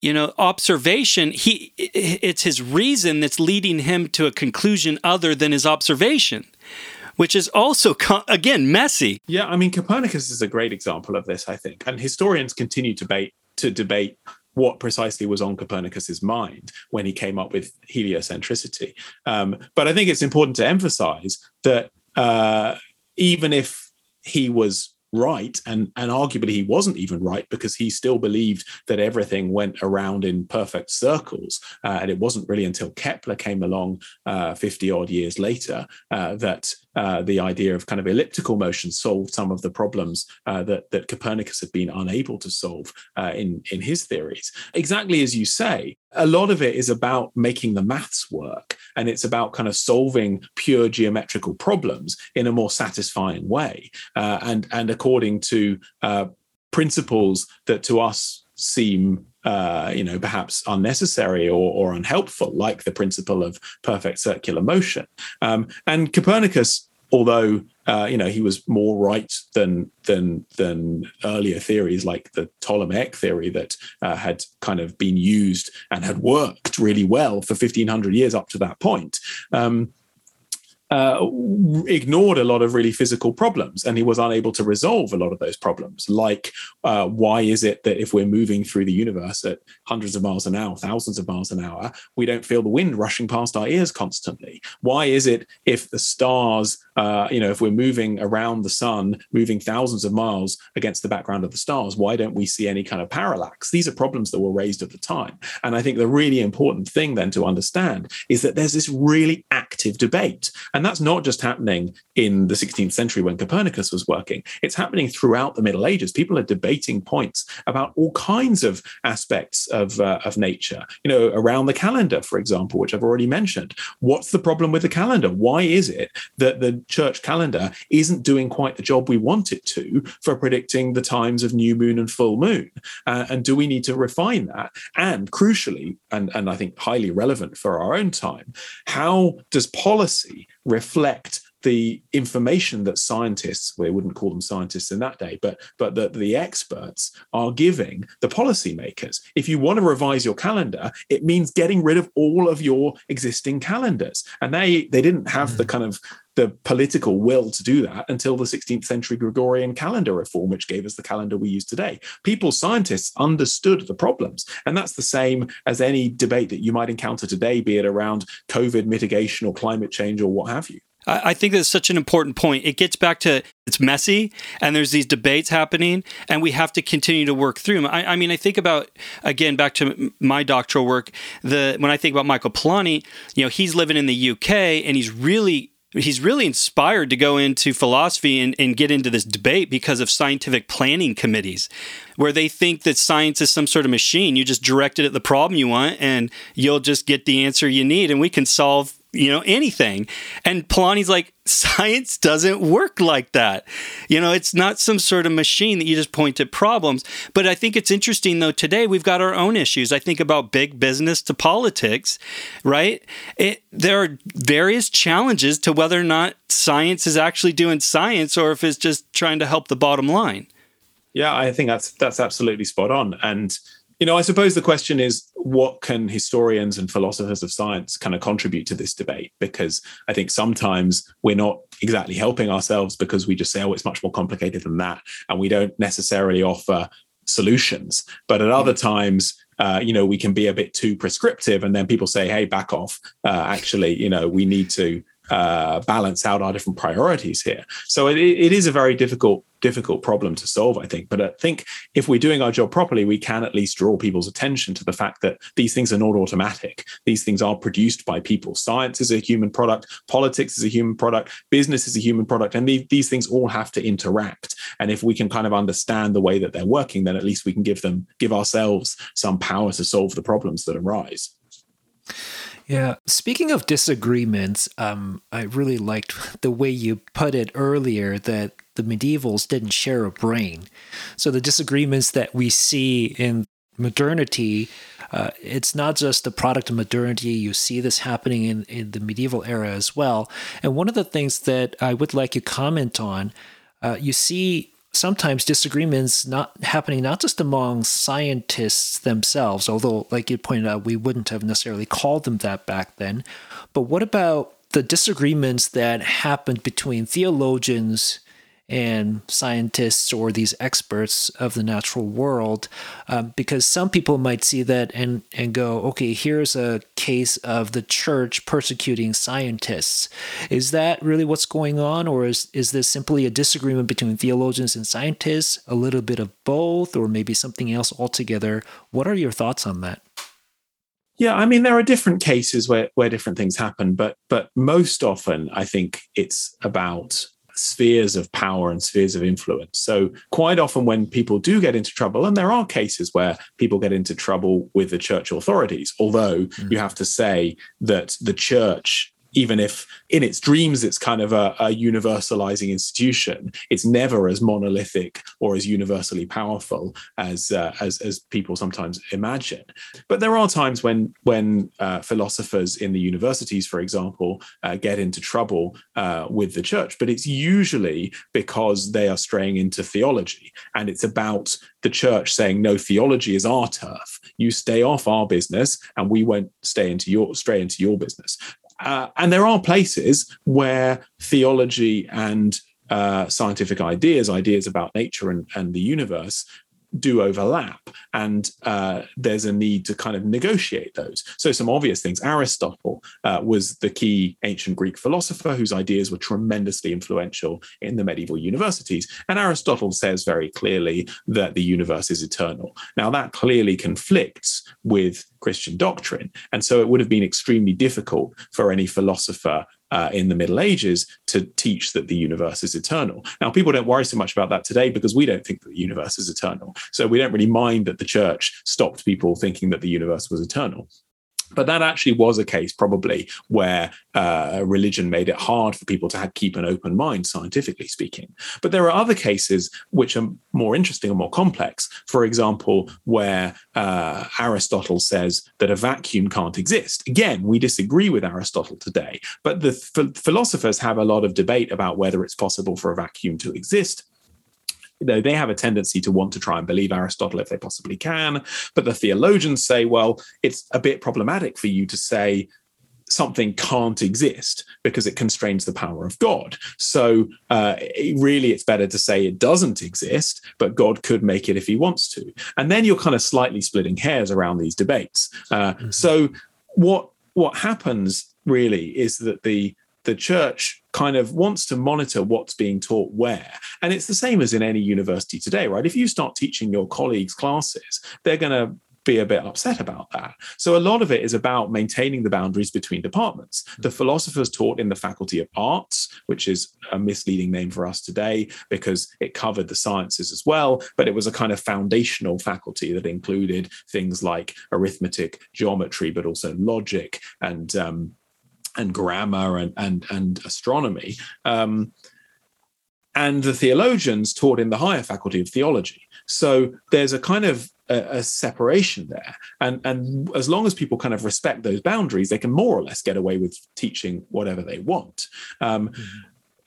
you know observation he it's his reason that's leading him to a conclusion other than his observation which is also again messy. Yeah i mean copernicus is a great example of this i think. And historians continue to debate to debate what precisely was on copernicus's mind when he came up with heliocentricity. Um, but i think it's important to emphasize that uh, even if he was right and and arguably he wasn't even right because he still believed that everything went around in perfect circles. Uh, and it wasn't really until kepler came along uh, 50 odd years later uh, that uh, the idea of kind of elliptical motion solved some of the problems uh, that that Copernicus had been unable to solve uh, in in his theories. Exactly as you say, a lot of it is about making the maths work, and it's about kind of solving pure geometrical problems in a more satisfying way, uh, and and according to uh, principles that to us seem uh, you know, perhaps unnecessary or, or, unhelpful, like the principle of perfect circular motion. Um, and Copernicus, although uh, you know he was more right than than than earlier theories like the Ptolemaic theory that uh, had kind of been used and had worked really well for 1500 years up to that point. Um, uh, ignored a lot of really physical problems and he was unable to resolve a lot of those problems. Like uh, why is it that if we're moving through the universe at hundreds of miles an hour thousands of miles an hour we don't feel the wind rushing past our ears constantly? Why is it if the stars uh, you know if we're moving around the sun moving thousands of miles against the background of the stars why don't we see any kind of parallax? These are problems that were raised at the time. And i think the really important thing then to understand is that there's this really active debate and that's not just happening in the 16th century when Copernicus was working, it's happening throughout the Middle Ages. People are debating points about all kinds of aspects of, uh, of nature, you know, around the calendar, for example, which I've already mentioned. What's the problem with the calendar? Why is it that the church calendar isn't doing quite the job we want it to for predicting the times of new moon and full moon? Uh, and do we need to refine that? And crucially, and, and I think highly relevant for our own time, how does policy reflect the information that scientists, well, they wouldn't call them scientists in that day, but but that the experts are giving the policymakers. If you want to revise your calendar, it means getting rid of all of your existing calendars. And they they didn't have mm. the kind of the political will to do that until the 16th century Gregorian calendar reform, which gave us the calendar we use today. People, scientists, understood the problems. And that's the same as any debate that you might encounter today, be it around COVID mitigation or climate change or what have you. I think that's such an important point. It gets back to it's messy and there's these debates happening and we have to continue to work through them. I, I, mean, I think about, again, back to my doctoral work, the when I think about Michael Polanyi, you know, he's living in the UK and he's really he's really inspired to go into philosophy and, and, get into this debate because of scientific planning committees, where they think that science is some sort of machine. You just direct it at the problem you want, and you'll just get the answer you need, and we can solve you know, anything. And Polanyi's like, science doesn't work like that. You know, it's not some sort of machine that you just point at problems. But I think it's interesting, though, today we've got our own issues. I think about big business to politics, right? It, there are various challenges to whether or not science is actually doing science or if it's just trying to help the bottom line. Yeah, I think that's that's absolutely spot on. And you know, I suppose the question is what can historians and philosophers of science kind of contribute to this debate? Because I think sometimes we're not exactly helping ourselves because we just say, oh, it's much more complicated than that. And we don't necessarily offer solutions. But at other times, uh, you know, we can be a bit too prescriptive, and then people say, "Hey, back off." Uh, actually, you know, we need to uh, balance out our different priorities here. So it, it is a very difficult difficult problem to solve, I think. But I think if we're doing our job properly, we can at least draw people's attention to the fact that these things are not automatic. These things are produced by people. Science is a human product, politics is a human product, business is a human product, and the, these things all have to interact. And if we can kind of understand the way that they're working, then at least we can give them, give ourselves some power to solve the problems that arise. Yeah. Speaking of disagreements, um, I really liked the way you put it earlier that the medievals didn't share a brain. So the disagreements that we see in modernity, uh, it's not just the product of modernity. You see this happening in, in the medieval era as well. And one of the things that I would like you comment on, uh, you see sometimes disagreements not happening not just among scientists themselves, although, like you pointed out, we wouldn't have necessarily called them that back then. But what about the disagreements that happened between theologians and scientists or these experts of the natural world um, because some people might see that and and go okay here's a case of the church persecuting scientists. Is that really what's going on or is is this simply a disagreement between theologians and scientists a little bit of both or maybe something else altogether? What are your thoughts on that? Yeah, I mean there are different cases where where different things happen, but but most often I think it's about spheres of power and spheres of influence. So, quite often, when people do get into trouble, and there are cases where people get into trouble with the church authorities, although mm. you have to say that the church even if in its dreams it's kind of a, a, universalizing institution, it's never as monolithic or as universally powerful as uh, as, as people sometimes imagine. But there are times when when uh, philosophers in the universities, for example, uh, get into trouble uh, with the church. But it's usually because they are straying into theology, and it's about the church saying, "No, theology is our turf. You stay off our business, and we won't stay into your stray into your business." Uh, and there are places where theology and uh, scientific ideas, ideas about nature and, and the universe, do overlap and uh, there's a need to kind of negotiate those. So some obvious things. Aristotle uh, was the key ancient greek philosopher whose ideas were tremendously influential in the medieval universities. And aristotle says very clearly that the universe is eternal. Now that clearly conflicts with christian doctrine. And so it would have been extremely difficult for any philosopher uh, in the Middle Ages to teach that the universe is eternal. Now, people don't worry so much about that today because we don't think that the universe is eternal. So we don't really mind that the church stopped people thinking that the universe was eternal. But that actually was a case, probably, where uh, religion made it hard for people to have, keep an open mind, scientifically speaking. But there are other cases which are more interesting and more complex. For example, where uh, Aristotle says that a vacuum can't exist. Again, we disagree with Aristotle today, but the philosophers have a lot of debate about whether it's possible for a vacuum to exist you know, they have a tendency to want to try and believe Aristotle if they possibly can. But the theologians say, well, it's a bit problematic for you to say something can't exist because it constrains the power of God. So uh, it, really, it's better to say it doesn't exist, but God could make it if He wants to. And then you're kind of slightly splitting hairs around these debates. Uh, mm-hmm. So what what happens really is that the the church kind of wants to monitor what's being taught where. And it's the same as in any university today, right? If you start teaching your colleagues classes, they're going to be a bit upset about that. So a lot of it is about maintaining the boundaries between departments. The philosophers taught in the Faculty of Arts, which is a misleading name for us today because it covered the sciences as well, but it was a kind of foundational faculty that included things like arithmetic, geometry, but also logic and um, and grammar and and, and astronomy. Um, and the theologians taught in the higher faculty of theology. So there's a kind of a, a, separation there. And, and as long as people kind of respect those boundaries, they can more or less get away with teaching whatever they want. Um, mm-hmm.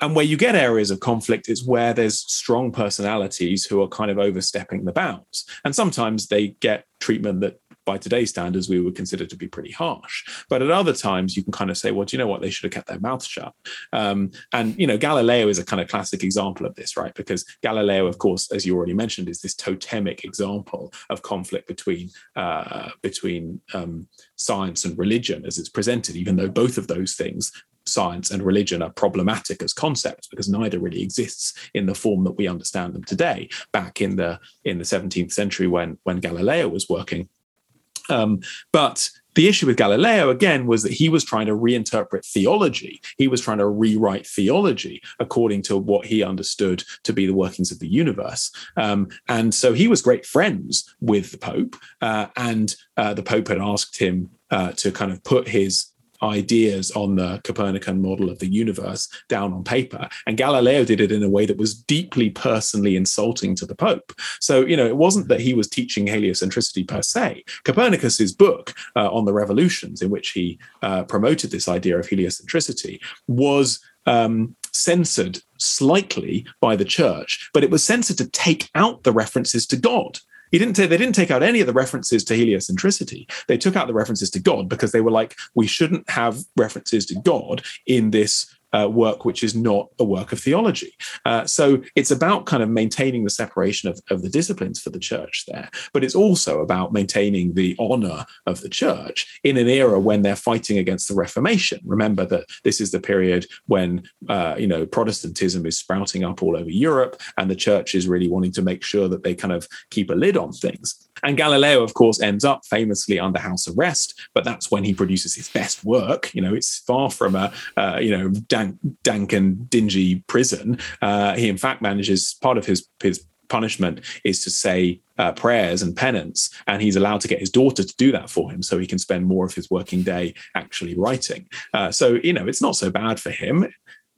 And where you get areas of conflict is where there's strong personalities who are kind of overstepping the bounds. And sometimes they get treatment that by today's standards we would consider to be pretty harsh. But at other times, you can kind of say, well, do you know what? They should have kept their mouth shut. Um, and you know, Galileo is a kind of classic example of this, right? Because Galileo, of course, as you already mentioned, is this totemic example of conflict between uh, between um, science and religion as it's presented, even though both of those things science and religion are problematic as concepts because neither really exists in the form that we understand them today back in the in the 17th century when when galileo was working um, but the issue with Galileo, again, was that he was trying to reinterpret theology. He was trying to rewrite theology according to what he understood to be the workings of the universe. Um, and so he was great friends with the Pope. Uh, and uh, the Pope had asked him uh, to kind of put his ideas on the Copernican model of the universe down on paper. And Galileo did it in a way that was deeply personally insulting to the Pope. So, you know, it wasn't that he was teaching heliocentricity per se. Copernicus's book uh, on the revolutions, in which he uh, promoted this idea of heliocentricity, was um, censored slightly by the church, but it was censored to take out the references to God. He didn't they didn't take out any of the references to heliocentricity. They took out the references to God because they were like, we shouldn't have references to God in this uh, work which is not a work of theology. Uh, so it's about kind of maintaining the separation of, of the disciplines for the church there, but it's also about maintaining the honor of the church in an era when they're fighting against the Reformation. Remember that this is the period when uh, you know Protestantism is sprouting up all over Europe, and the church is really wanting to make sure that they kind of keep a lid on things. And Galileo, of course, ends up famously under house arrest, but that's when he produces his best work. You know, it's far from a, uh, you know, dank, dank and dingy prison. Uh, he, in fact, manages part of his his punishment is to say uh, prayers and penance, and he's allowed to get his daughter to do that for him, so he can spend more of his working day actually writing. Uh, so you know, it's not so bad for him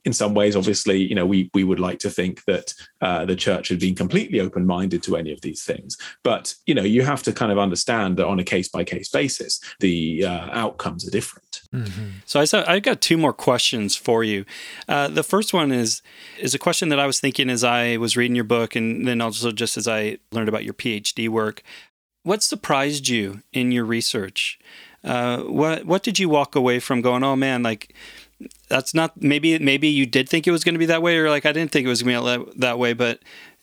in some ways, obviously, you know, we we would like to think that uh, the church had been completely open minded to any of these things. But you know, you have to kind of understand that on a case by case basis, the uh, outcomes are different. Mm-hmm. So I saw, I've got two more questions for you. Uh, the first one is is a question that I was thinking as I was reading your book, and then also just as I learned about your PhD work. What surprised you in your research? Uh, what what did you walk away from going? Oh man, like that's not maybe maybe you did think it was going to be that way or like I didn't think it was going to be that way but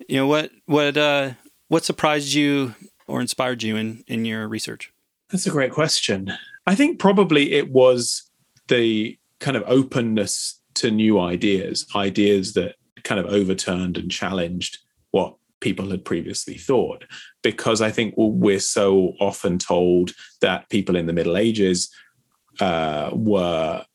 you know what what uh what surprised you or inspired you in in your research that's a great question I think probably it was the kind of openness to new ideas ideas that kind of overturned and challenged what people had previously thought. Because I think we're so often told that people in the Middle Ages uh, were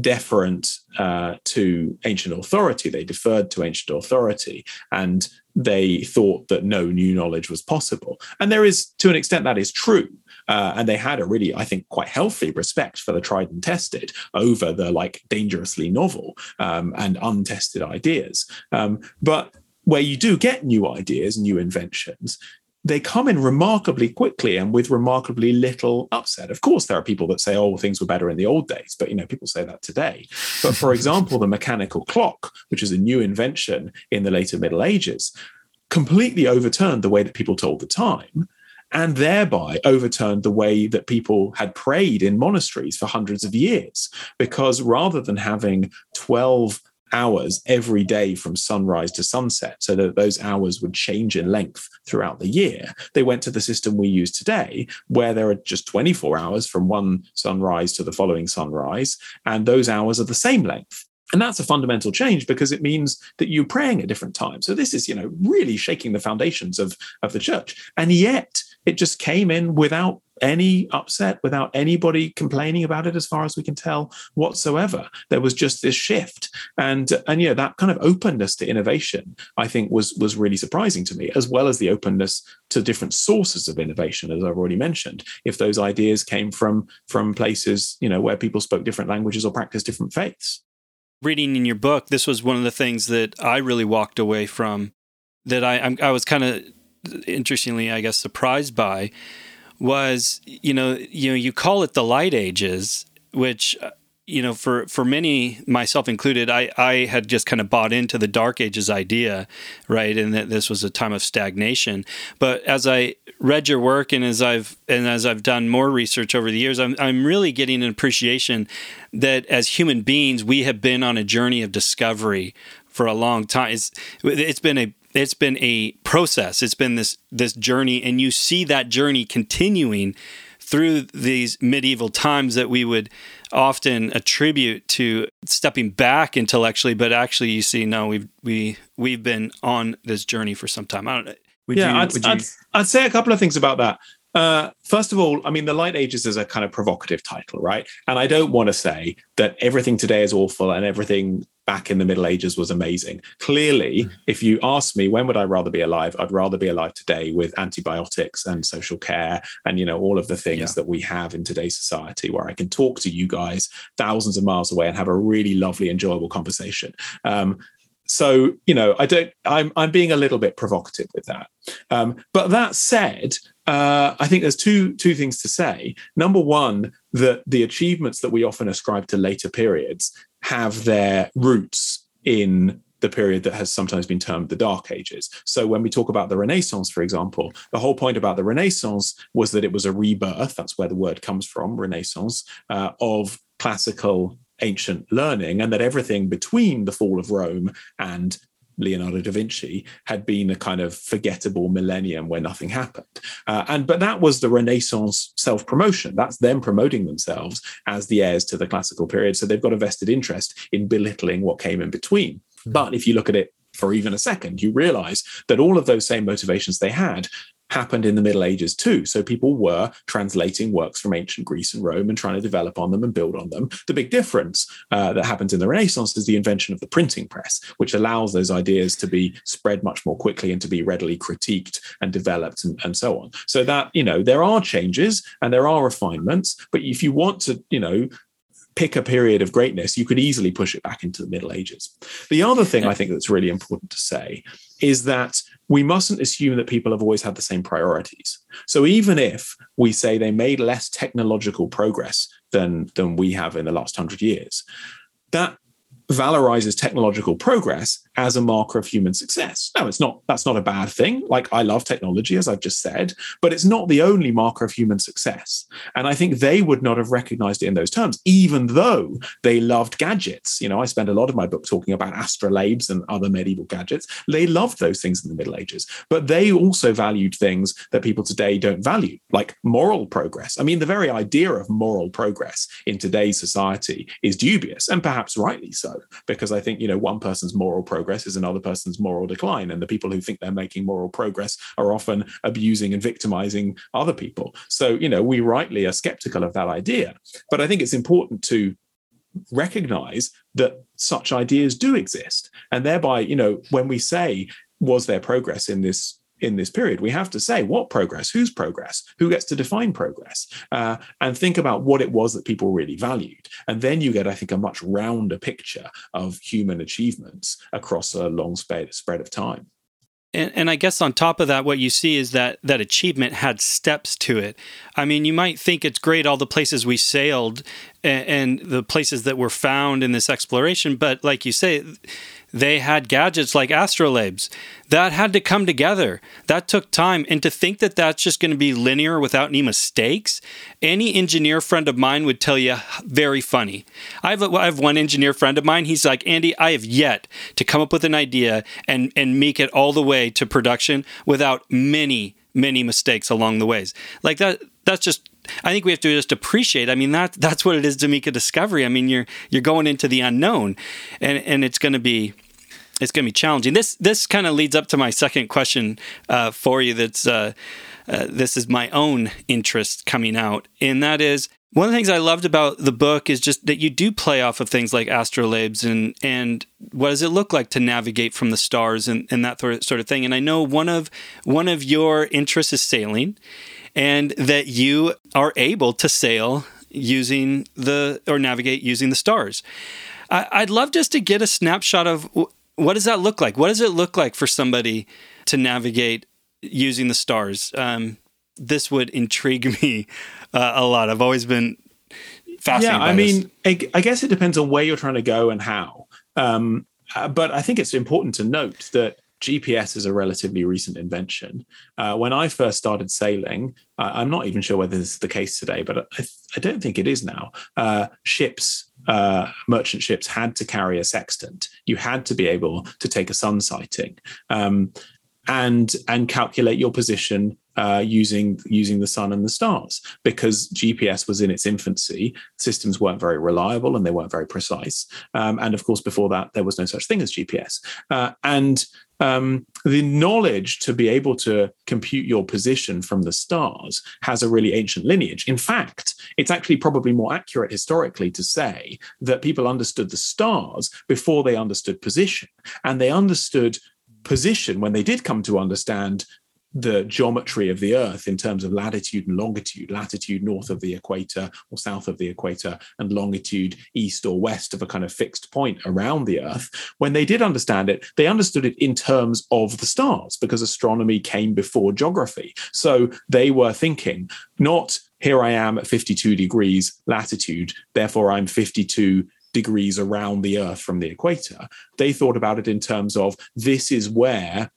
deferent uh, to ancient authority. They deferred to ancient authority and they thought that no new knowledge was possible. And there is, to an extent, that is true. Uh, and they had a really, I think, quite healthy respect for the tried and tested over the like dangerously novel um, and untested ideas. Um, but where you do get new ideas, new inventions, they come in remarkably quickly and with remarkably little upset. Of course, there are people that say, "Oh, things were better in the old days," but you know, people say that today. But for example, the mechanical clock, which is a new invention in the later Middle Ages, completely overturned the way that people told the time. And thereby overturned the way that people had prayed in monasteries for hundreds of years. Because rather than having 12 hours every day from sunrise to sunset so that those hours would change in length throughout the year. They went to the system we use today, where there are just 24 hours from one sunrise to the following sunrise, and those hours are the same length. And that's a fundamental change because it means that you're praying at different times. So this is, you know, really shaking the foundations of, of the church. And yet it just came in without any upset, without anybody complaining about it, as far as we can tell whatsoever. There was just this shift, and and yeah, that kind of openness to innovation, I think, was was really surprising to me, as well as the openness to different sources of innovation, as I've already mentioned. If those ideas came from from places, you know, where people spoke different languages or practiced different faiths. Reading in your book, this was one of the things that I really walked away from. That I I was kind of interestingly, I guess, surprised by was you know you know you call it the light ages which uh, you know for for many myself included i i had just kind of bought into the dark ages idea right and that this was a time of stagnation. But as i read your work and as i've and as i've done more research over the years i'm i'm really getting an appreciation that as human beings we have been on a journey of discovery for a long time. It's it's been a it's been a process it's been this this journey and you see that journey continuing through these medieval times that we would often attribute to stepping back intellectually but actually you see no we've we we've been on this journey for some time i don't know would yeah, you, I'd, you... I'd, I'd, say a couple of things about that. Uh, first of all, I mean, the Light Ages is a kind of provocative title, right? And I don't want to say that everything today is awful and everything back in the Middle Ages was amazing. Clearly, mm. if you ask me when would I rather be alive, I'd rather be alive today with antibiotics and social care and you know all of the things yeah. that we have in today's society, where I can talk to you guys thousands of miles away and have a really lovely, enjoyable conversation. Um, so you know i don't i'm i'm being a little bit provocative with that um, but that said uh, I think there's two two things to say. Number one, that the achievements that we often ascribe to later periods have their roots in the period that has sometimes been termed the Dark Ages. So when we talk about the Renaissance, for example, the whole point about the Renaissance was that it was a rebirth. That's where the word comes from, Renaissance, uh, of classical ancient learning, and that everything between the fall of Rome and Leonardo da Vinci had been a kind of forgettable millennium where nothing happened. Uh, and but that was the Renaissance self-promotion. That's them promoting themselves as the heirs to the classical period. So they've got a vested interest in belittling what came in between. Hmm. But if you look at it for even a second, you realize that all of those same motivations they had happened in the Middle Ages too. So people were translating works from ancient Greece and Rome and trying to develop on them and build on them. The big difference uh, that happens in the Renaissance is the invention of the printing press, which allows those ideas to be spread much more quickly and to be readily critiqued and developed and, and so on. So that, you know, there are changes and there are refinements, but if you want to, you know, pick a period of greatness, you could easily push it back into the Middle Ages. The other thing I think that's really important to say is that we mustn't assume that people have always had the same priorities. So even if we say they made less technological progress than, than we have in the last hundred years, that valorizes technological progress as a marker of human success. Now, it's not that's not a bad thing. Like I love technology, as I've just said, but it's not the only marker of human success. And I think they would not have recognized it in those terms, even though they loved gadgets. You know, I spend a lot of my book talking about astrolabes and other medieval gadgets. They loved those things in the Middle Ages, but they also valued things that people today don't value, like moral progress. I mean, the very idea of moral progress in today's society is dubious, and perhaps rightly so, because I think, you know, one person's moral progress is another person's moral decline. And the people who think they're making moral progress are often abusing and victimizing other people. So, you know, we rightly are skeptical of that idea. But I think it's important to recognize that such ideas do exist. And thereby, you know, when we say, was there progress in this in this period, we have to say what progress, whose progress, who gets to define progress, uh, and think about what it was that people really valued. And then you get, I think, a much rounder picture of human achievements across a long spread, spread of time. And, and, I guess on top of that, what you see is that that achievement had steps to it. I mean, you might think it's great all the places we sailed and, and the places that were found in this exploration, but like you say, they had gadgets like astrolabes that had to come together. That took time. And to think that that's just going to be linear without any mistakes, any engineer friend of mine would tell you very funny. I have, I have one engineer friend of mine. He's like, Andy, I have yet to come up with an idea and, and make it all the way to production without many, many mistakes along the ways. Like that, that's just I think we have to just appreciate. I mean, that that's what it is to make a discovery. I mean, you're you're going into the unknown, and and it's going to be it's going to be challenging. This this kind of leads up to my second question uh, for you. That's uh, uh, this is my own interest coming out, and that is one of the things I loved about the book is just that you do play off of things like astrolabes and and what does it look like to navigate from the stars and, and that sort of thing. And I know one of one of your interests is sailing, and that you are able to sail using the or navigate using the stars. I'd love just to get a snapshot of what does that look like? What does it look like for somebody to navigate using the stars? Um, this would intrigue me uh, a lot. I've always been fascinated. Yeah, I mean, I guess it depends on where you're trying to go and how. Um, uh, but I think it's important to note that GPS is a relatively recent invention. Uh, when I first started sailing, uh, I'm not even sure whether this is the case today, but I, I don't think it is now. Uh, ships uh, merchant ships had to carry a sextant. You had to be able to take a sun sighting um, and and calculate your position uh, using using the sun and the stars because GPS was in its infancy. Systems weren't very reliable and they weren't very precise. Um, and of course, before that, there was no such thing as GPS. Uh, and um, the knowledge to be able to compute your position from the stars has a really ancient lineage. In fact, it's actually probably more accurate historically to say that people understood the stars before they understood position. And they understood position when they did come to understand the geometry of the Earth in terms of latitude and longitude, latitude north of the equator or south of the equator, and longitude east or west of a kind of fixed point around the Earth. When they did understand it, they understood it in terms of the stars because astronomy came before geography. So they were thinking, not here I am at 52 degrees latitude, therefore I'm 52 degrees around the Earth from the equator. They thought about it in terms of this is where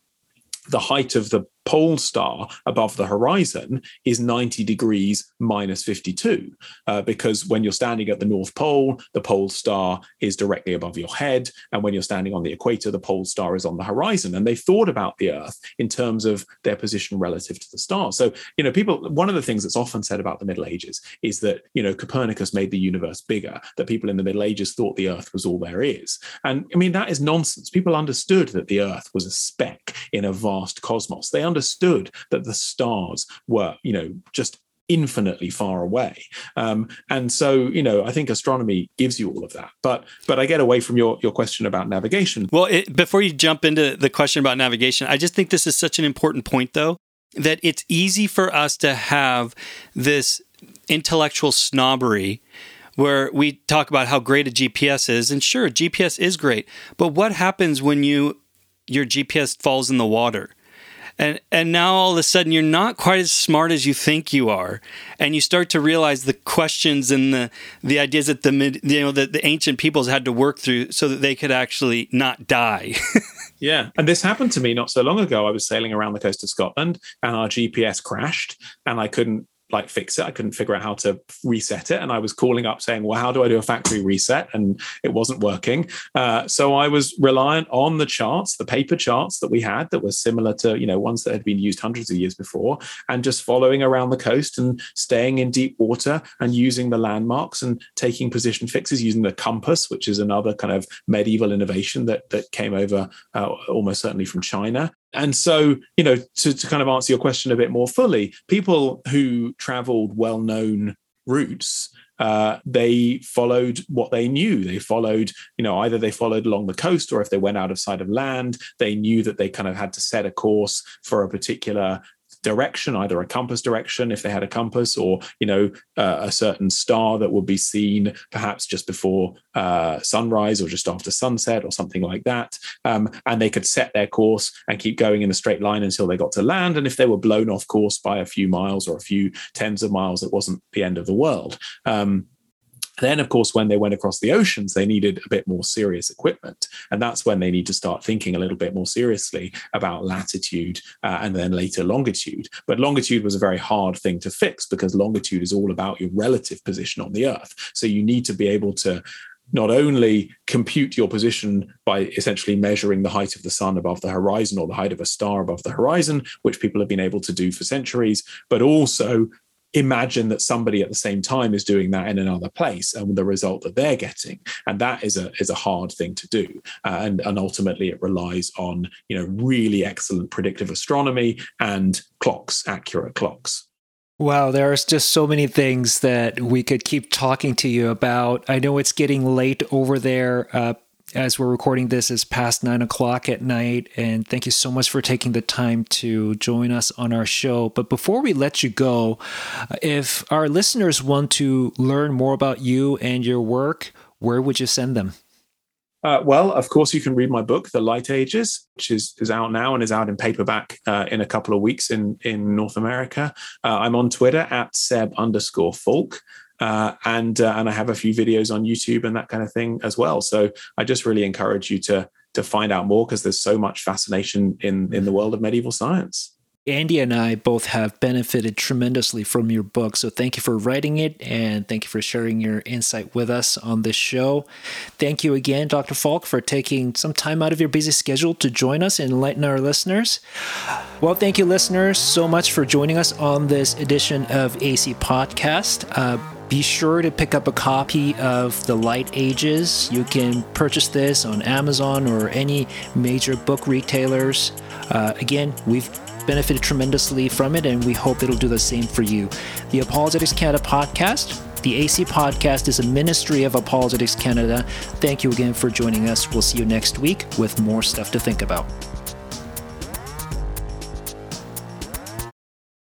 the height of the pole star above the horizon is 90 degrees minus 52 uh, because when you're standing at the north pole the pole star is directly above your head and when you're standing on the equator the pole star is on the horizon. And they thought about the earth in terms of their position relative to the stars. So you know people one of the things that's often said about the middle ages is that you know copernicus made the universe bigger that people in the middle ages thought the earth was all there is. And i mean that is nonsense. People understood that the earth was a speck in a vast cosmos. They understood that the stars were, you know, just infinitely far away. Um, and so you know i think astronomy gives you all of that. But but i get away from your your question about navigation. Well it, before you jump into the question about navigation i just think this is such an important point though that it's easy for us to have this intellectual snobbery where we talk about how great a GPS is. And sure GPS is great. But what happens when you your GPS falls in the water and and now all of a sudden you're not quite as smart as you think you are. And you start to realize the questions and the the ideas that the mid, you know that the ancient peoples had to work through so that they could actually not die. Yeah. And this happened to me not so long ago. I was sailing around the coast of scotland and our gps crashed and i couldn't like fix it. I couldn't figure out how to reset it. And I was calling up saying, well, how do I do a factory reset? And it wasn't working. Uh, so I was reliant on the charts, the paper charts that we had that were similar to, you know, ones that had been used hundreds of years before, and just following around the coast and staying in deep water and using the landmarks and taking position fixes using the compass, which is another kind of medieval innovation that that came over uh, almost certainly from China and so you know to, to kind of answer your question a bit more fully people who traveled well-known routes uh, they followed what they knew. They followed, you know, either they followed along the coast or if they went out of sight of land, they knew that they kind of had to set a course for a particular direction, either a compass direction if they had a compass, or you know uh, a certain star that would be seen perhaps just before uh, sunrise or just after sunset or something like that. Um, and they could set their course and keep going in a straight line until they got to land. And if they were blown off course by a few miles or a few tens of miles, it wasn't the end of the world. Um, then, of course, when they went across the oceans, they needed a bit more serious equipment. And that's when they need to start thinking a little bit more seriously about latitude uh, and then later longitude. But longitude was a very hard thing to fix because longitude is all about your relative position on the Earth. So you need to be able to not only compute your position by essentially measuring the height of the sun above the horizon or the height of a star above the horizon, which people have been able to do for centuries, but also imagine that somebody at the same time is doing that in another place and the result that they're getting and that is a is a hard thing to do uh, and and ultimately it relies on you know really excellent predictive astronomy and clocks accurate clocks Wow, there's just so many things that we could keep talking to you about. I know it's getting late over there. Uh, as we're recording this is past nine o'clock at night and thank you so much for taking the time to join us on our show. But before we let you go if our listeners want to learn more about you and your work where would you send them? Uh, well, of course, you can read my book, The Light Ages, which is, is out now and is out in paperback uh, in a couple of weeks in, in North America. Uh, I'm on Twitter at Seb underscore Falk uh, and uh, and I have a few videos on YouTube and that kind of thing as well. So I just really encourage you to to find out more because there's so much fascination in in the world of medieval science. Andy and I both have benefited tremendously from your book. So thank you for writing it and thank you for sharing your insight with us on this show. Thank you again, Dr. Falk, for taking some time out of your busy schedule to join us and enlighten our listeners. Well, thank you, listeners, so much for joining us on this edition of AC Podcast. Uh, be sure to pick up a copy of The Light Ages. You can purchase this on Amazon or any major book retailers. Uh, again, we've benefited tremendously from it, and we hope it'll do the same for you. The Apologetics Canada podcast. The AC podcast is a ministry of Apologetics Canada. Thank you again for joining us. We'll see you next week with more stuff to think about.